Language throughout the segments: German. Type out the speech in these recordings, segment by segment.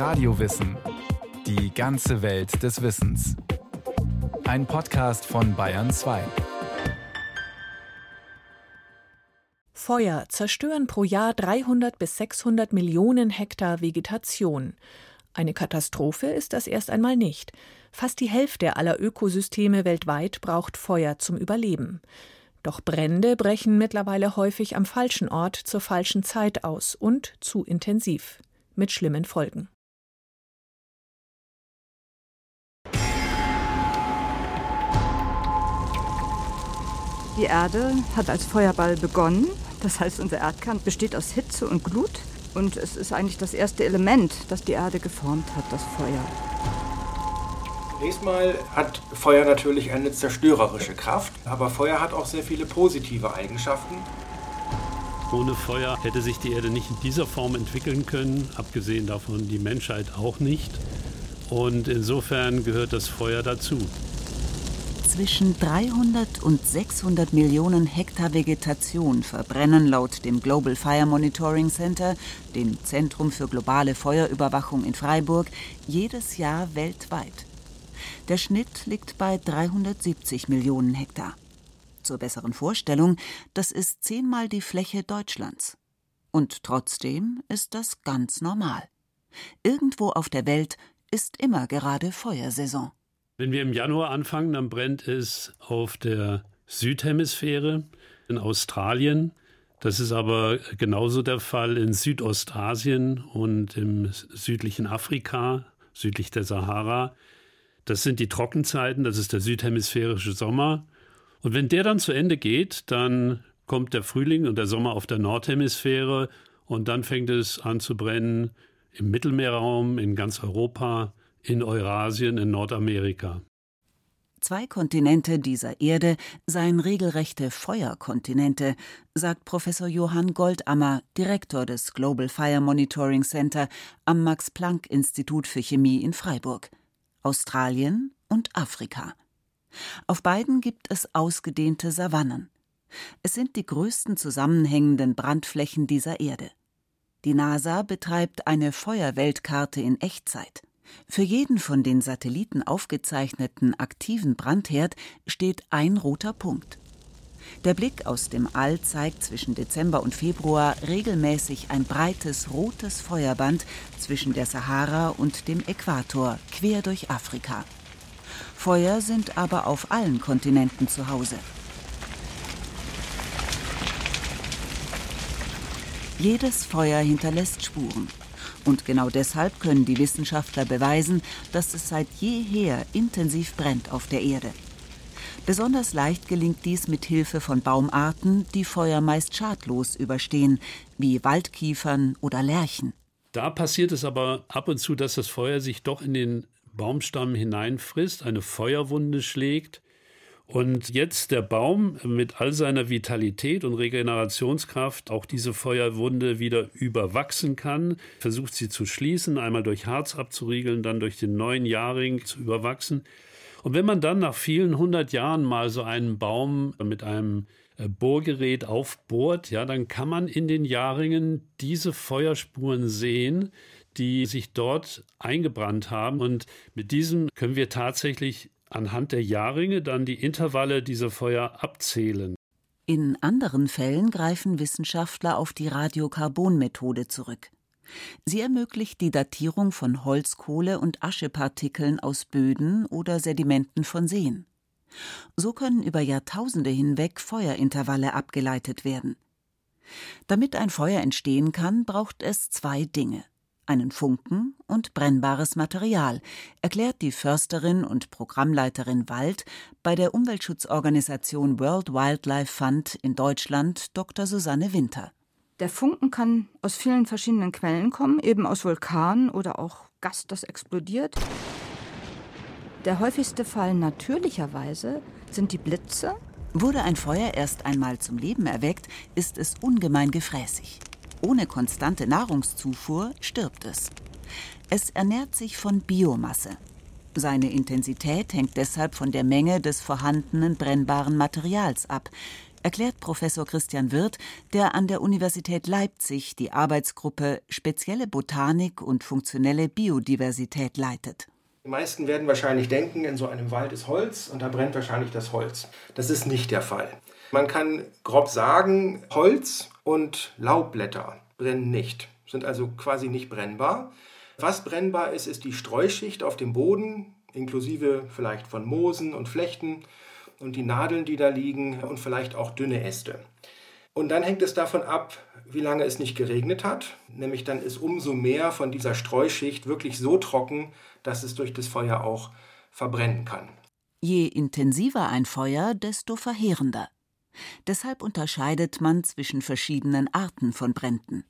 Radiowissen. Die ganze Welt des Wissens. Ein Podcast von Bayern 2. Feuer zerstören pro Jahr 300 bis 600 Millionen Hektar Vegetation. Eine Katastrophe ist das erst einmal nicht. Fast die Hälfte aller Ökosysteme weltweit braucht Feuer zum Überleben. Doch Brände brechen mittlerweile häufig am falschen Ort zur falschen Zeit aus und zu intensiv, mit schlimmen Folgen. Die Erde hat als Feuerball begonnen. Das heißt, unser Erdkern besteht aus Hitze und Glut. Und es ist eigentlich das erste Element, das die Erde geformt hat, das Feuer. Zunächst mal hat Feuer natürlich eine zerstörerische Kraft, aber Feuer hat auch sehr viele positive Eigenschaften. Ohne Feuer hätte sich die Erde nicht in dieser Form entwickeln können, abgesehen davon die Menschheit auch nicht. Und insofern gehört das Feuer dazu. Zwischen 300 und 600 Millionen Hektar Vegetation verbrennen laut dem Global Fire Monitoring Center, dem Zentrum für globale Feuerüberwachung in Freiburg, jedes Jahr weltweit. Der Schnitt liegt bei 370 Millionen Hektar. Zur besseren Vorstellung, das ist zehnmal die Fläche Deutschlands. Und trotzdem ist das ganz normal. Irgendwo auf der Welt ist immer gerade Feuersaison. Wenn wir im Januar anfangen, dann brennt es auf der Südhemisphäre, in Australien. Das ist aber genauso der Fall in Südostasien und im südlichen Afrika, südlich der Sahara. Das sind die Trockenzeiten, das ist der südhemisphärische Sommer. Und wenn der dann zu Ende geht, dann kommt der Frühling und der Sommer auf der Nordhemisphäre und dann fängt es an zu brennen im Mittelmeerraum, in ganz Europa, in Eurasien, in Nordamerika. Zwei Kontinente dieser Erde seien regelrechte Feuerkontinente, sagt Professor Johann Goldammer, Direktor des Global Fire Monitoring Center am Max Planck Institut für Chemie in Freiburg. Australien und Afrika. Auf beiden gibt es ausgedehnte Savannen. Es sind die größten zusammenhängenden Brandflächen dieser Erde. Die NASA betreibt eine Feuerweltkarte in Echtzeit. Für jeden von den Satelliten aufgezeichneten aktiven Brandherd steht ein roter Punkt. Der Blick aus dem All zeigt zwischen Dezember und Februar regelmäßig ein breites rotes Feuerband zwischen der Sahara und dem Äquator quer durch Afrika. Feuer sind aber auf allen Kontinenten zu Hause. Jedes Feuer hinterlässt Spuren. Und genau deshalb können die Wissenschaftler beweisen, dass es seit jeher intensiv brennt auf der Erde. Besonders leicht gelingt dies mit Hilfe von Baumarten, die Feuer meist schadlos überstehen, wie Waldkiefern oder Lärchen. Da passiert es aber ab und zu, dass das Feuer sich doch in den Baumstamm hineinfrisst, eine Feuerwunde schlägt und jetzt der Baum mit all seiner Vitalität und Regenerationskraft auch diese Feuerwunde wieder überwachsen kann, versucht sie zu schließen, einmal durch Harz abzuriegeln, dann durch den neuen Jahrring zu überwachsen. Und wenn man dann nach vielen hundert Jahren mal so einen Baum mit einem äh, Bohrgerät aufbohrt, ja, dann kann man in den Jahrringen diese Feuerspuren sehen, die sich dort eingebrannt haben. Und mit diesem können wir tatsächlich anhand der Jahrringe dann die Intervalle dieser Feuer abzählen. In anderen Fällen greifen Wissenschaftler auf die Radiokarbonmethode zurück. Sie ermöglicht die Datierung von Holzkohle und Aschepartikeln aus Böden oder Sedimenten von Seen. So können über Jahrtausende hinweg Feuerintervalle abgeleitet werden. Damit ein Feuer entstehen kann, braucht es zwei Dinge einen Funken und brennbares Material, erklärt die Försterin und Programmleiterin Wald bei der Umweltschutzorganisation World Wildlife Fund in Deutschland Dr. Susanne Winter. Der Funken kann aus vielen verschiedenen Quellen kommen, eben aus Vulkanen oder auch Gas, das explodiert. Der häufigste Fall natürlicherweise sind die Blitze. Wurde ein Feuer erst einmal zum Leben erweckt, ist es ungemein gefräßig. Ohne konstante Nahrungszufuhr stirbt es. Es ernährt sich von Biomasse. Seine Intensität hängt deshalb von der Menge des vorhandenen brennbaren Materials ab. erklärt Professor Christian Wirth, der an der Universität Leipzig die Arbeitsgruppe Spezielle Botanik und funktionelle Biodiversität leitet. Die meisten werden wahrscheinlich denken, in so einem Wald ist Holz und da brennt wahrscheinlich das Holz. Das ist nicht der Fall. Man kann grob sagen, Holz und Laubblätter brennen nicht, sind also quasi nicht brennbar. Was brennbar ist, ist die Streuschicht auf dem Boden, inklusive vielleicht von Moosen und Flechten und die Nadeln, die da liegen und vielleicht auch dünne Äste. Und dann hängt es davon ab, wie lange es nicht geregnet hat. Nämlich dann ist umso mehr von dieser Streuschicht wirklich so trocken, dass es durch das Feuer auch verbrennen kann. Je intensiver ein Feuer, desto verheerender. Deshalb unterscheidet man zwischen verschiedenen Arten von Bränden.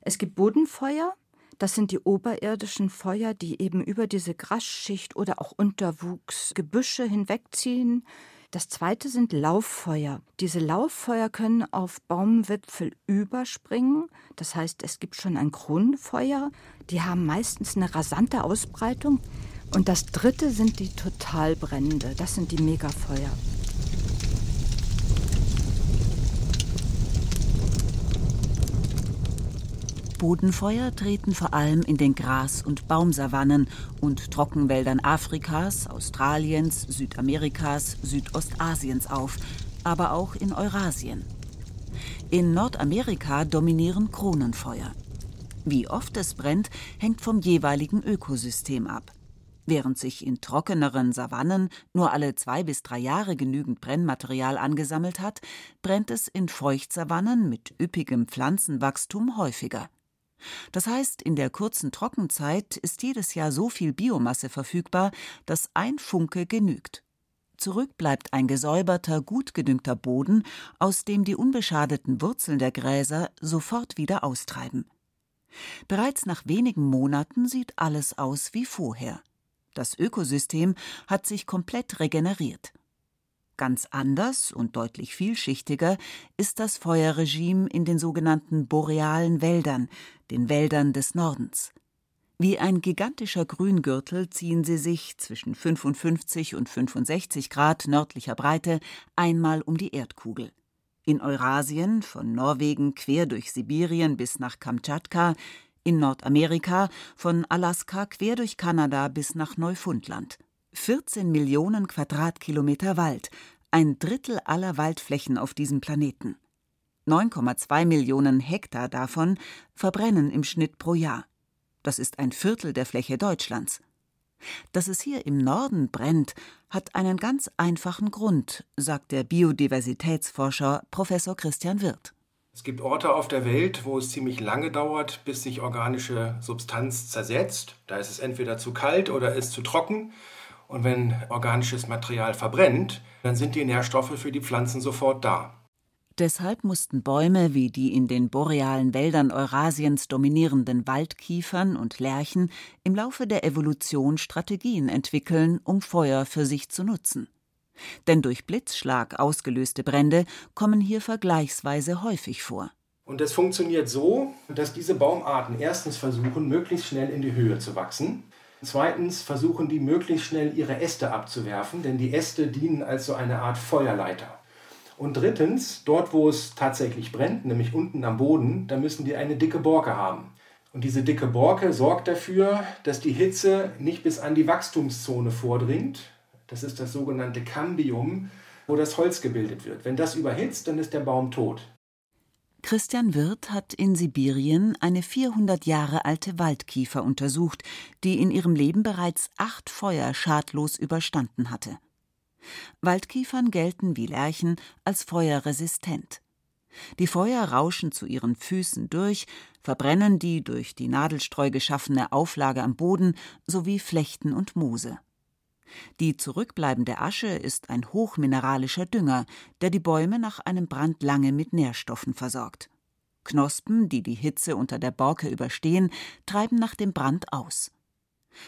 Es gibt Bodenfeuer, das sind die oberirdischen Feuer, die eben über diese Grasschicht oder auch Unterwuchsgebüsche hinwegziehen. Das zweite sind Lauffeuer. Diese Lauffeuer können auf Baumwipfel überspringen. Das heißt, es gibt schon ein Kronenfeuer. Die haben meistens eine rasante Ausbreitung. Und das dritte sind die Totalbrände. Das sind die Megafeuer. Bodenfeuer treten vor allem in den Gras- und Baumsavannen und Trockenwäldern Afrikas, Australiens, Südamerikas, Südostasiens auf, aber auch in Eurasien. In Nordamerika dominieren Kronenfeuer. Wie oft es brennt, hängt vom jeweiligen Ökosystem ab. Während sich in trockeneren Savannen nur alle zwei bis drei Jahre genügend Brennmaterial angesammelt hat, brennt es in Feuchtsavannen mit üppigem Pflanzenwachstum häufiger. Das heißt, in der kurzen Trockenzeit ist jedes Jahr so viel Biomasse verfügbar, dass ein Funke genügt. Zurück bleibt ein gesäuberter, gut gedüngter Boden, aus dem die unbeschadeten Wurzeln der Gräser sofort wieder austreiben. Bereits nach wenigen Monaten sieht alles aus wie vorher. Das Ökosystem hat sich komplett regeneriert. Ganz anders und deutlich vielschichtiger ist das Feuerregime in den sogenannten borealen Wäldern, den Wäldern des Nordens. Wie ein gigantischer Grüngürtel ziehen sie sich zwischen 55 und 65 Grad nördlicher Breite einmal um die Erdkugel. In Eurasien, von Norwegen quer durch Sibirien bis nach Kamtschatka, in Nordamerika, von Alaska quer durch Kanada bis nach Neufundland. 14 Millionen Quadratkilometer Wald, ein Drittel aller Waldflächen auf diesem Planeten. 9,2 Millionen Hektar davon verbrennen im Schnitt pro Jahr. Das ist ein Viertel der Fläche Deutschlands. Dass es hier im Norden brennt, hat einen ganz einfachen Grund, sagt der Biodiversitätsforscher Professor Christian Wirth. Es gibt Orte auf der Welt, wo es ziemlich lange dauert, bis sich organische Substanz zersetzt. Da ist es entweder zu kalt oder ist zu trocken. Und wenn organisches Material verbrennt, dann sind die Nährstoffe für die Pflanzen sofort da. Deshalb mussten Bäume wie die in den borealen Wäldern Eurasiens dominierenden Waldkiefern und Lärchen im Laufe der Evolution Strategien entwickeln, um Feuer für sich zu nutzen. Denn durch Blitzschlag ausgelöste Brände kommen hier vergleichsweise häufig vor. Und es funktioniert so, dass diese Baumarten erstens versuchen, möglichst schnell in die Höhe zu wachsen. Zweitens versuchen die möglichst schnell ihre Äste abzuwerfen, denn die Äste dienen als so eine Art Feuerleiter. Und drittens, dort wo es tatsächlich brennt, nämlich unten am Boden, da müssen die eine dicke Borke haben. Und diese dicke Borke sorgt dafür, dass die Hitze nicht bis an die Wachstumszone vordringt. Das ist das sogenannte Cambium, wo das Holz gebildet wird. Wenn das überhitzt, dann ist der Baum tot. Christian Wirth hat in Sibirien eine 400 Jahre alte Waldkiefer untersucht, die in ihrem Leben bereits acht Feuer schadlos überstanden hatte. Waldkiefern gelten wie Lärchen als feuerresistent. Die Feuer rauschen zu ihren Füßen durch, verbrennen die durch die Nadelstreu geschaffene Auflage am Boden sowie Flechten und Moose. Die zurückbleibende Asche ist ein hochmineralischer Dünger, der die Bäume nach einem Brand lange mit Nährstoffen versorgt. Knospen, die die Hitze unter der Borke überstehen, treiben nach dem Brand aus.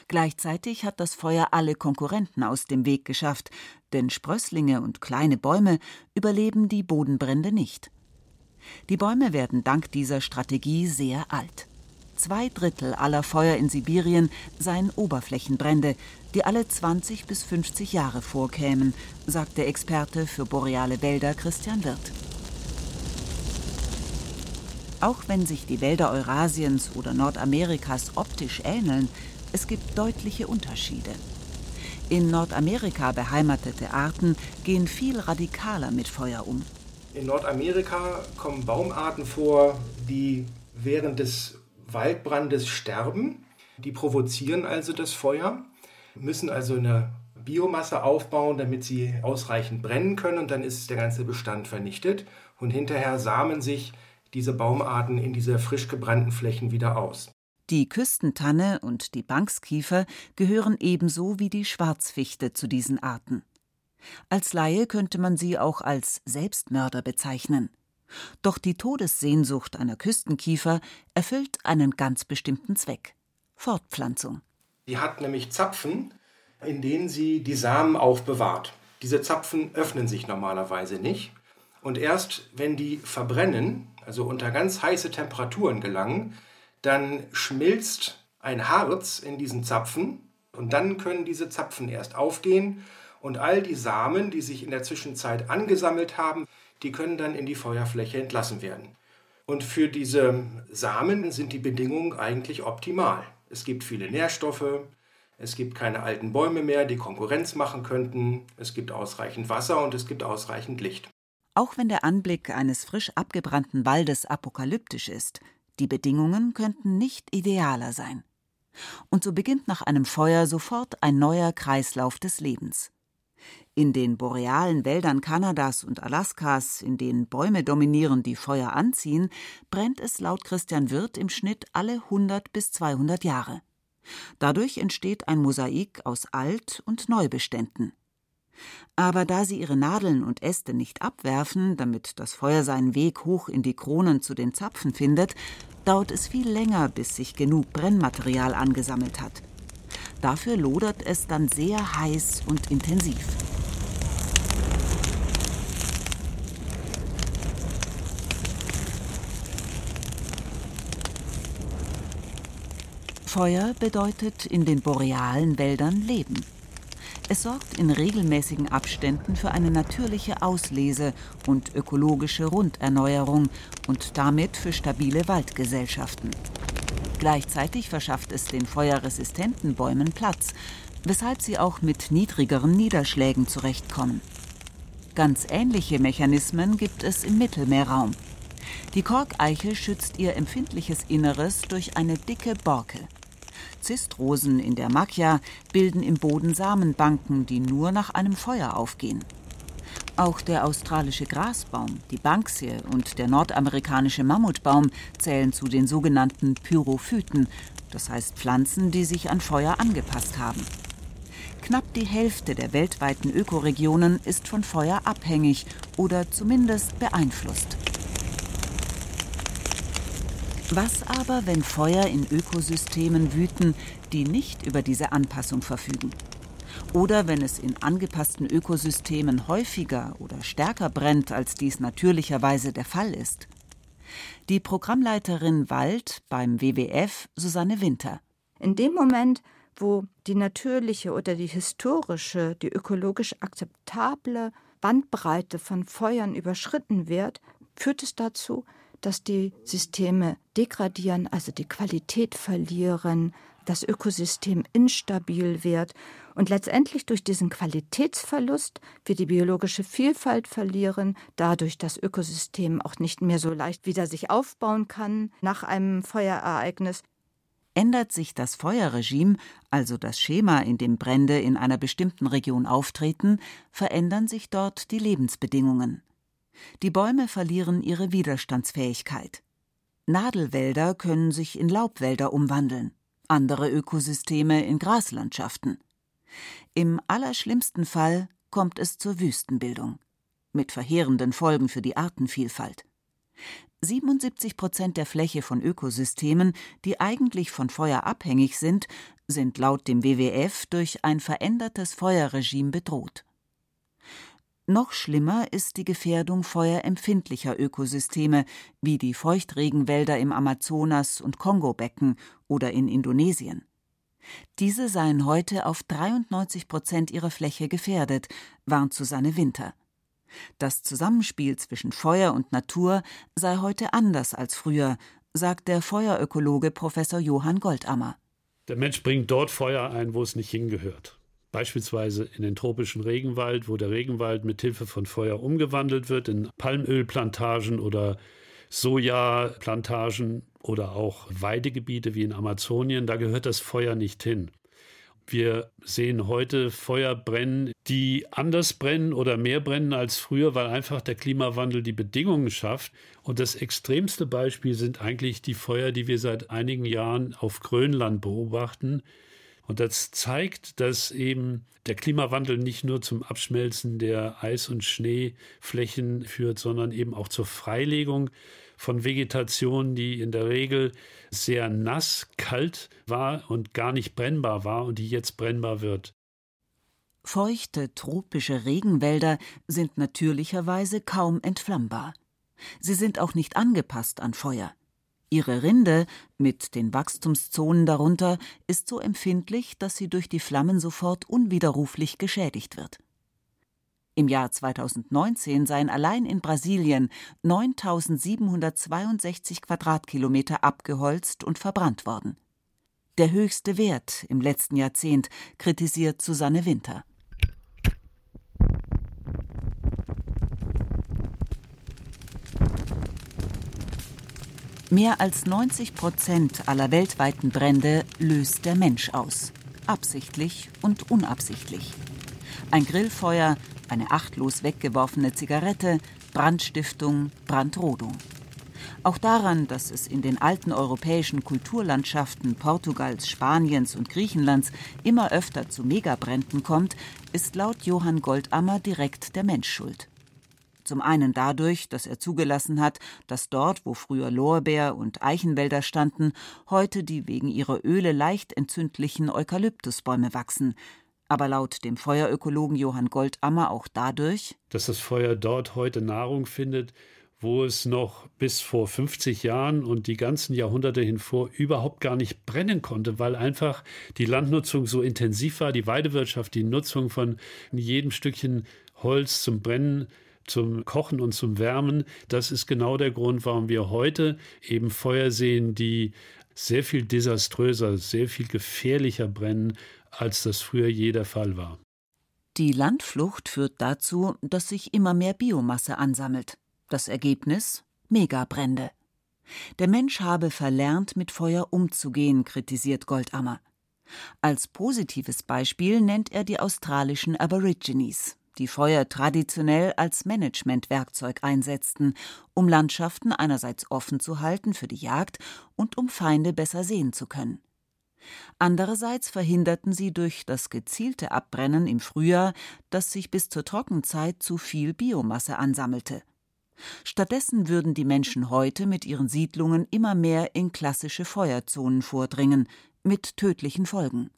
Gleichzeitig hat das Feuer alle Konkurrenten aus dem Weg geschafft, denn Sprösslinge und kleine Bäume überleben die Bodenbrände nicht. Die Bäume werden dank dieser Strategie sehr alt. Zwei Drittel aller Feuer in Sibirien seien Oberflächenbrände, die alle 20 bis 50 Jahre vorkämen, sagt der Experte für boreale Wälder Christian Wirth. Auch wenn sich die Wälder Eurasiens oder Nordamerikas optisch ähneln, es gibt deutliche Unterschiede. In Nordamerika beheimatete Arten gehen viel radikaler mit Feuer um. In Nordamerika kommen Baumarten vor, die während des Waldbrandes sterben. Die provozieren also das Feuer, müssen also eine Biomasse aufbauen, damit sie ausreichend brennen können und dann ist der ganze Bestand vernichtet und hinterher samen sich diese Baumarten in diese frisch gebrannten Flächen wieder aus. Die Küstentanne und die Bankskiefer gehören ebenso wie die Schwarzfichte zu diesen Arten. Als Laie könnte man sie auch als Selbstmörder bezeichnen. Doch die Todessehnsucht einer Küstenkiefer erfüllt einen ganz bestimmten Zweck Fortpflanzung. Sie hat nämlich Zapfen, in denen sie die Samen aufbewahrt. Diese Zapfen öffnen sich normalerweise nicht. Und erst wenn die verbrennen, also unter ganz heiße Temperaturen gelangen, dann schmilzt ein Harz in diesen Zapfen und dann können diese Zapfen erst aufgehen und all die Samen, die sich in der Zwischenzeit angesammelt haben, die können dann in die Feuerfläche entlassen werden. Und für diese Samen sind die Bedingungen eigentlich optimal. Es gibt viele Nährstoffe, es gibt keine alten Bäume mehr, die Konkurrenz machen könnten, es gibt ausreichend Wasser und es gibt ausreichend Licht. Auch wenn der Anblick eines frisch abgebrannten Waldes apokalyptisch ist, die Bedingungen könnten nicht idealer sein. Und so beginnt nach einem Feuer sofort ein neuer Kreislauf des Lebens. In den borealen Wäldern Kanadas und Alaskas, in denen Bäume dominieren, die Feuer anziehen, brennt es laut Christian Wirth im Schnitt alle 100 bis 200 Jahre. Dadurch entsteht ein Mosaik aus Alt- und Neubeständen. Aber da sie ihre Nadeln und Äste nicht abwerfen, damit das Feuer seinen Weg hoch in die Kronen zu den Zapfen findet, dauert es viel länger, bis sich genug Brennmaterial angesammelt hat. Dafür lodert es dann sehr heiß und intensiv. Feuer bedeutet in den borealen Wäldern Leben. Es sorgt in regelmäßigen Abständen für eine natürliche Auslese und ökologische Runderneuerung und damit für stabile Waldgesellschaften. Gleichzeitig verschafft es den feuerresistenten Bäumen Platz, weshalb sie auch mit niedrigeren Niederschlägen zurechtkommen. Ganz ähnliche Mechanismen gibt es im Mittelmeerraum. Die Korkeiche schützt ihr empfindliches Inneres durch eine dicke Borke. Zistrosen in der Macchia bilden im Boden Samenbanken, die nur nach einem Feuer aufgehen. Auch der australische Grasbaum, die Banksie und der nordamerikanische Mammutbaum zählen zu den sogenannten Pyrophyten, das heißt Pflanzen, die sich an Feuer angepasst haben. Knapp die Hälfte der weltweiten Ökoregionen ist von Feuer abhängig oder zumindest beeinflusst. Was aber, wenn Feuer in Ökosystemen wüten, die nicht über diese Anpassung verfügen? Oder wenn es in angepassten Ökosystemen häufiger oder stärker brennt, als dies natürlicherweise der Fall ist? Die Programmleiterin Wald beim WWF, Susanne Winter. In dem Moment, wo die natürliche oder die historische, die ökologisch akzeptable Bandbreite von Feuern überschritten wird, führt es dazu, dass die Systeme degradieren, also die Qualität verlieren, das Ökosystem instabil wird und letztendlich durch diesen Qualitätsverlust wir die biologische Vielfalt verlieren, dadurch das Ökosystem auch nicht mehr so leicht wieder sich aufbauen kann nach einem Feuerereignis. Ändert sich das Feuerregime, also das Schema, in dem Brände in einer bestimmten Region auftreten, verändern sich dort die Lebensbedingungen. Die Bäume verlieren ihre Widerstandsfähigkeit. Nadelwälder können sich in Laubwälder umwandeln, andere Ökosysteme in Graslandschaften. Im allerschlimmsten Fall kommt es zur Wüstenbildung, mit verheerenden Folgen für die Artenvielfalt. 77 Prozent der Fläche von Ökosystemen, die eigentlich von Feuer abhängig sind, sind laut dem WWF durch ein verändertes Feuerregime bedroht. Noch schlimmer ist die Gefährdung feuerempfindlicher Ökosysteme wie die Feuchtregenwälder im Amazonas- und Kongobecken oder in Indonesien. Diese seien heute auf 93 Prozent ihrer Fläche gefährdet, warnt Susanne Winter. Das Zusammenspiel zwischen Feuer und Natur sei heute anders als früher, sagt der Feuerökologe Professor Johann Goldammer. Der Mensch bringt dort Feuer ein, wo es nicht hingehört. Beispielsweise in den tropischen Regenwald, wo der Regenwald mit Hilfe von Feuer umgewandelt wird in Palmölplantagen oder Sojaplantagen oder auch Weidegebiete wie in Amazonien. Da gehört das Feuer nicht hin. Wir sehen heute Feuer brennen, die anders brennen oder mehr brennen als früher, weil einfach der Klimawandel die Bedingungen schafft. Und das extremste Beispiel sind eigentlich die Feuer, die wir seit einigen Jahren auf Grönland beobachten. Und das zeigt, dass eben der Klimawandel nicht nur zum Abschmelzen der Eis- und Schneeflächen führt, sondern eben auch zur Freilegung von Vegetation, die in der Regel sehr nass, kalt war und gar nicht brennbar war und die jetzt brennbar wird. Feuchte tropische Regenwälder sind natürlicherweise kaum entflammbar. Sie sind auch nicht angepasst an Feuer. Ihre Rinde mit den Wachstumszonen darunter ist so empfindlich, dass sie durch die Flammen sofort unwiderruflich geschädigt wird. Im Jahr 2019 seien allein in Brasilien 9762 Quadratkilometer abgeholzt und verbrannt worden. Der höchste Wert im letzten Jahrzehnt, kritisiert Susanne Winter. Mehr als 90 Prozent aller weltweiten Brände löst der Mensch aus. Absichtlich und unabsichtlich. Ein Grillfeuer, eine achtlos weggeworfene Zigarette, Brandstiftung, Brandrodung. Auch daran, dass es in den alten europäischen Kulturlandschaften Portugals, Spaniens und Griechenlands immer öfter zu Megabränden kommt, ist laut Johann Goldammer direkt der Mensch schuld. Zum einen dadurch, dass er zugelassen hat, dass dort, wo früher Lorbeer- und Eichenwälder standen, heute die wegen ihrer Öle leicht entzündlichen Eukalyptusbäume wachsen. Aber laut dem Feuerökologen Johann Goldammer auch dadurch, dass das Feuer dort heute Nahrung findet, wo es noch bis vor 50 Jahren und die ganzen Jahrhunderte hinvor überhaupt gar nicht brennen konnte, weil einfach die Landnutzung so intensiv war, die Weidewirtschaft, die Nutzung von jedem Stückchen Holz zum Brennen zum Kochen und zum Wärmen. Das ist genau der Grund, warum wir heute eben Feuer sehen, die sehr viel desaströser, sehr viel gefährlicher brennen, als das früher je der Fall war. Die Landflucht führt dazu, dass sich immer mehr Biomasse ansammelt. Das Ergebnis Megabrände. Der Mensch habe verlernt, mit Feuer umzugehen, kritisiert Goldammer. Als positives Beispiel nennt er die australischen Aborigines, die Feuer traditionell als Managementwerkzeug einsetzten, um Landschaften einerseits offen zu halten für die Jagd und um Feinde besser sehen zu können. Andererseits verhinderten sie durch das gezielte Abbrennen im Frühjahr, dass sich bis zur Trockenzeit zu viel Biomasse ansammelte. Stattdessen würden die Menschen heute mit ihren Siedlungen immer mehr in klassische Feuerzonen vordringen, mit tödlichen Folgen.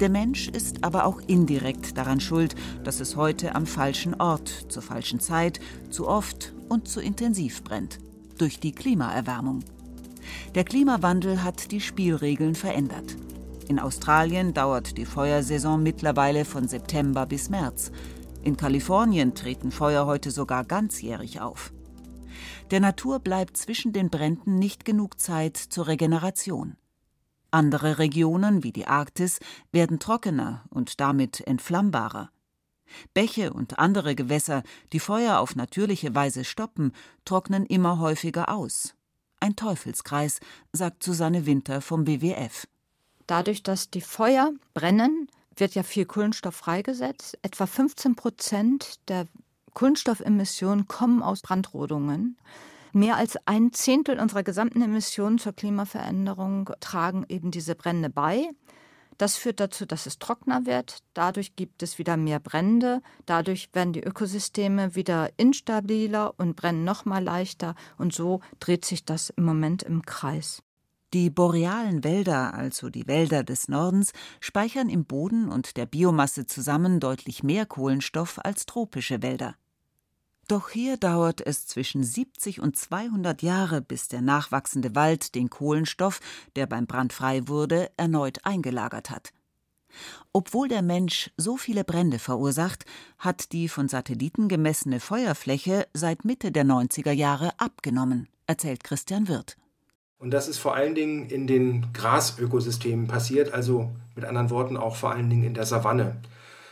Der Mensch ist aber auch indirekt daran schuld, dass es heute am falschen Ort, zur falschen Zeit, zu oft und zu intensiv brennt. Durch die Klimaerwärmung. Der Klimawandel hat die Spielregeln verändert. In Australien dauert die Feuersaison mittlerweile von September bis März. In Kalifornien treten Feuer heute sogar ganzjährig auf. Der Natur bleibt zwischen den Bränden nicht genug Zeit zur Regeneration. Andere Regionen wie die Arktis werden trockener und damit entflammbarer. Bäche und andere Gewässer, die Feuer auf natürliche Weise stoppen, trocknen immer häufiger aus. Ein Teufelskreis, sagt Susanne Winter vom WWF. Dadurch, dass die Feuer brennen, wird ja viel Kohlenstoff freigesetzt. Etwa 15 Prozent der Kohlenstoffemissionen kommen aus Brandrodungen. Mehr als ein Zehntel unserer gesamten Emissionen zur Klimaveränderung tragen eben diese Brände bei. Das führt dazu, dass es trockener wird. Dadurch gibt es wieder mehr Brände. Dadurch werden die Ökosysteme wieder instabiler und brennen noch mal leichter. Und so dreht sich das im Moment im Kreis. Die borealen Wälder, also die Wälder des Nordens, speichern im Boden und der Biomasse zusammen deutlich mehr Kohlenstoff als tropische Wälder. Doch hier dauert es zwischen 70 und 200 Jahre, bis der nachwachsende Wald den Kohlenstoff, der beim Brand frei wurde, erneut eingelagert hat. Obwohl der Mensch so viele Brände verursacht, hat die von Satelliten gemessene Feuerfläche seit Mitte der 90er Jahre abgenommen, erzählt Christian Wirth. Und das ist vor allen Dingen in den Grasökosystemen passiert, also mit anderen Worten auch vor allen Dingen in der Savanne.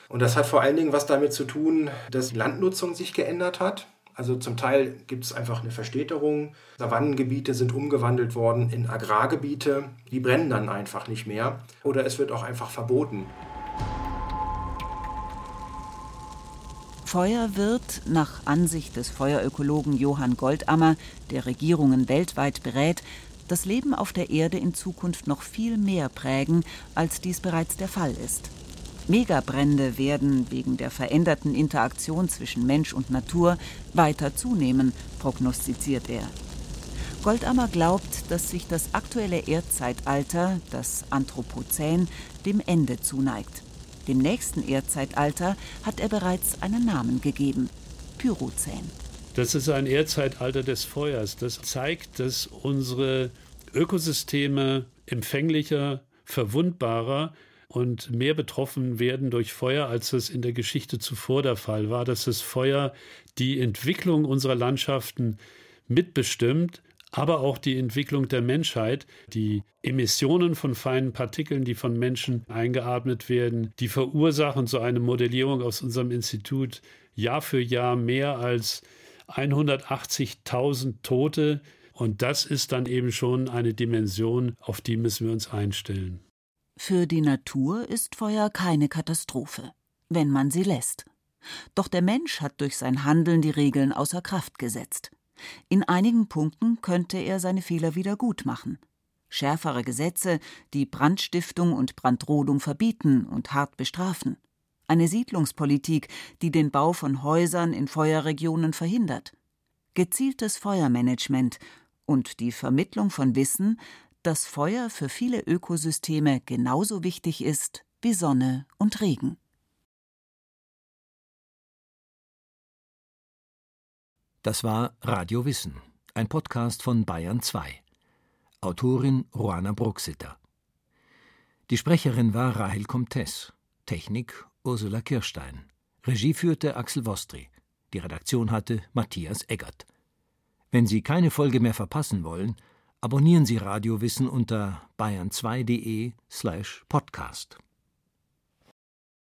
Und das hat vor allen Dingen was damit zu tun, dass die Landnutzung sich geändert hat. Also zum Teil gibt es einfach eine Verstädterung. Savannengebiete sind umgewandelt worden in Agrargebiete. Die brennen dann einfach nicht mehr. Oder es wird auch einfach verboten. Feuer wird, nach Ansicht des Feuerökologen Johann Goldammer, der Regierungen weltweit berät, das Leben auf der Erde in Zukunft noch viel mehr prägen, als dies bereits der Fall ist. Megabrände werden wegen der veränderten Interaktion zwischen Mensch und Natur weiter zunehmen, prognostiziert er. Goldammer glaubt, dass sich das aktuelle Erdzeitalter, das Anthropozän, dem Ende zuneigt. Dem nächsten Erdzeitalter hat er bereits einen Namen gegeben: Pyrozän. Das ist ein Erdzeitalter des Feuers. Das zeigt, dass unsere Ökosysteme empfänglicher, verwundbarer und mehr betroffen werden durch Feuer, als es in der Geschichte zuvor der Fall war, dass das Feuer die Entwicklung unserer Landschaften mitbestimmt, aber auch die Entwicklung der Menschheit, die Emissionen von feinen Partikeln, die von Menschen eingeatmet werden, die verursachen so eine Modellierung aus unserem Institut Jahr für Jahr mehr als 180.000 Tote. Und das ist dann eben schon eine Dimension, auf die müssen wir uns einstellen. Für die Natur ist Feuer keine Katastrophe, wenn man sie lässt. Doch der Mensch hat durch sein Handeln die Regeln außer Kraft gesetzt. In einigen Punkten könnte er seine Fehler wieder gut machen. Schärfere Gesetze, die Brandstiftung und Brandrodung verbieten und hart bestrafen. Eine Siedlungspolitik, die den Bau von Häusern in Feuerregionen verhindert. Gezieltes Feuermanagement und die Vermittlung von Wissen, dass Feuer für viele Ökosysteme genauso wichtig ist wie Sonne und Regen. Das war Radio Wissen, ein Podcast von Bayern 2. Autorin Ruana Bruxitter. Die Sprecherin war Rahel Comtes, Technik Ursula Kirstein, Regie führte Axel Wostri, die Redaktion hatte Matthias Eggert. Wenn Sie keine Folge mehr verpassen wollen, abonnieren Sie Radio Wissen unter bayern2.de slash podcast.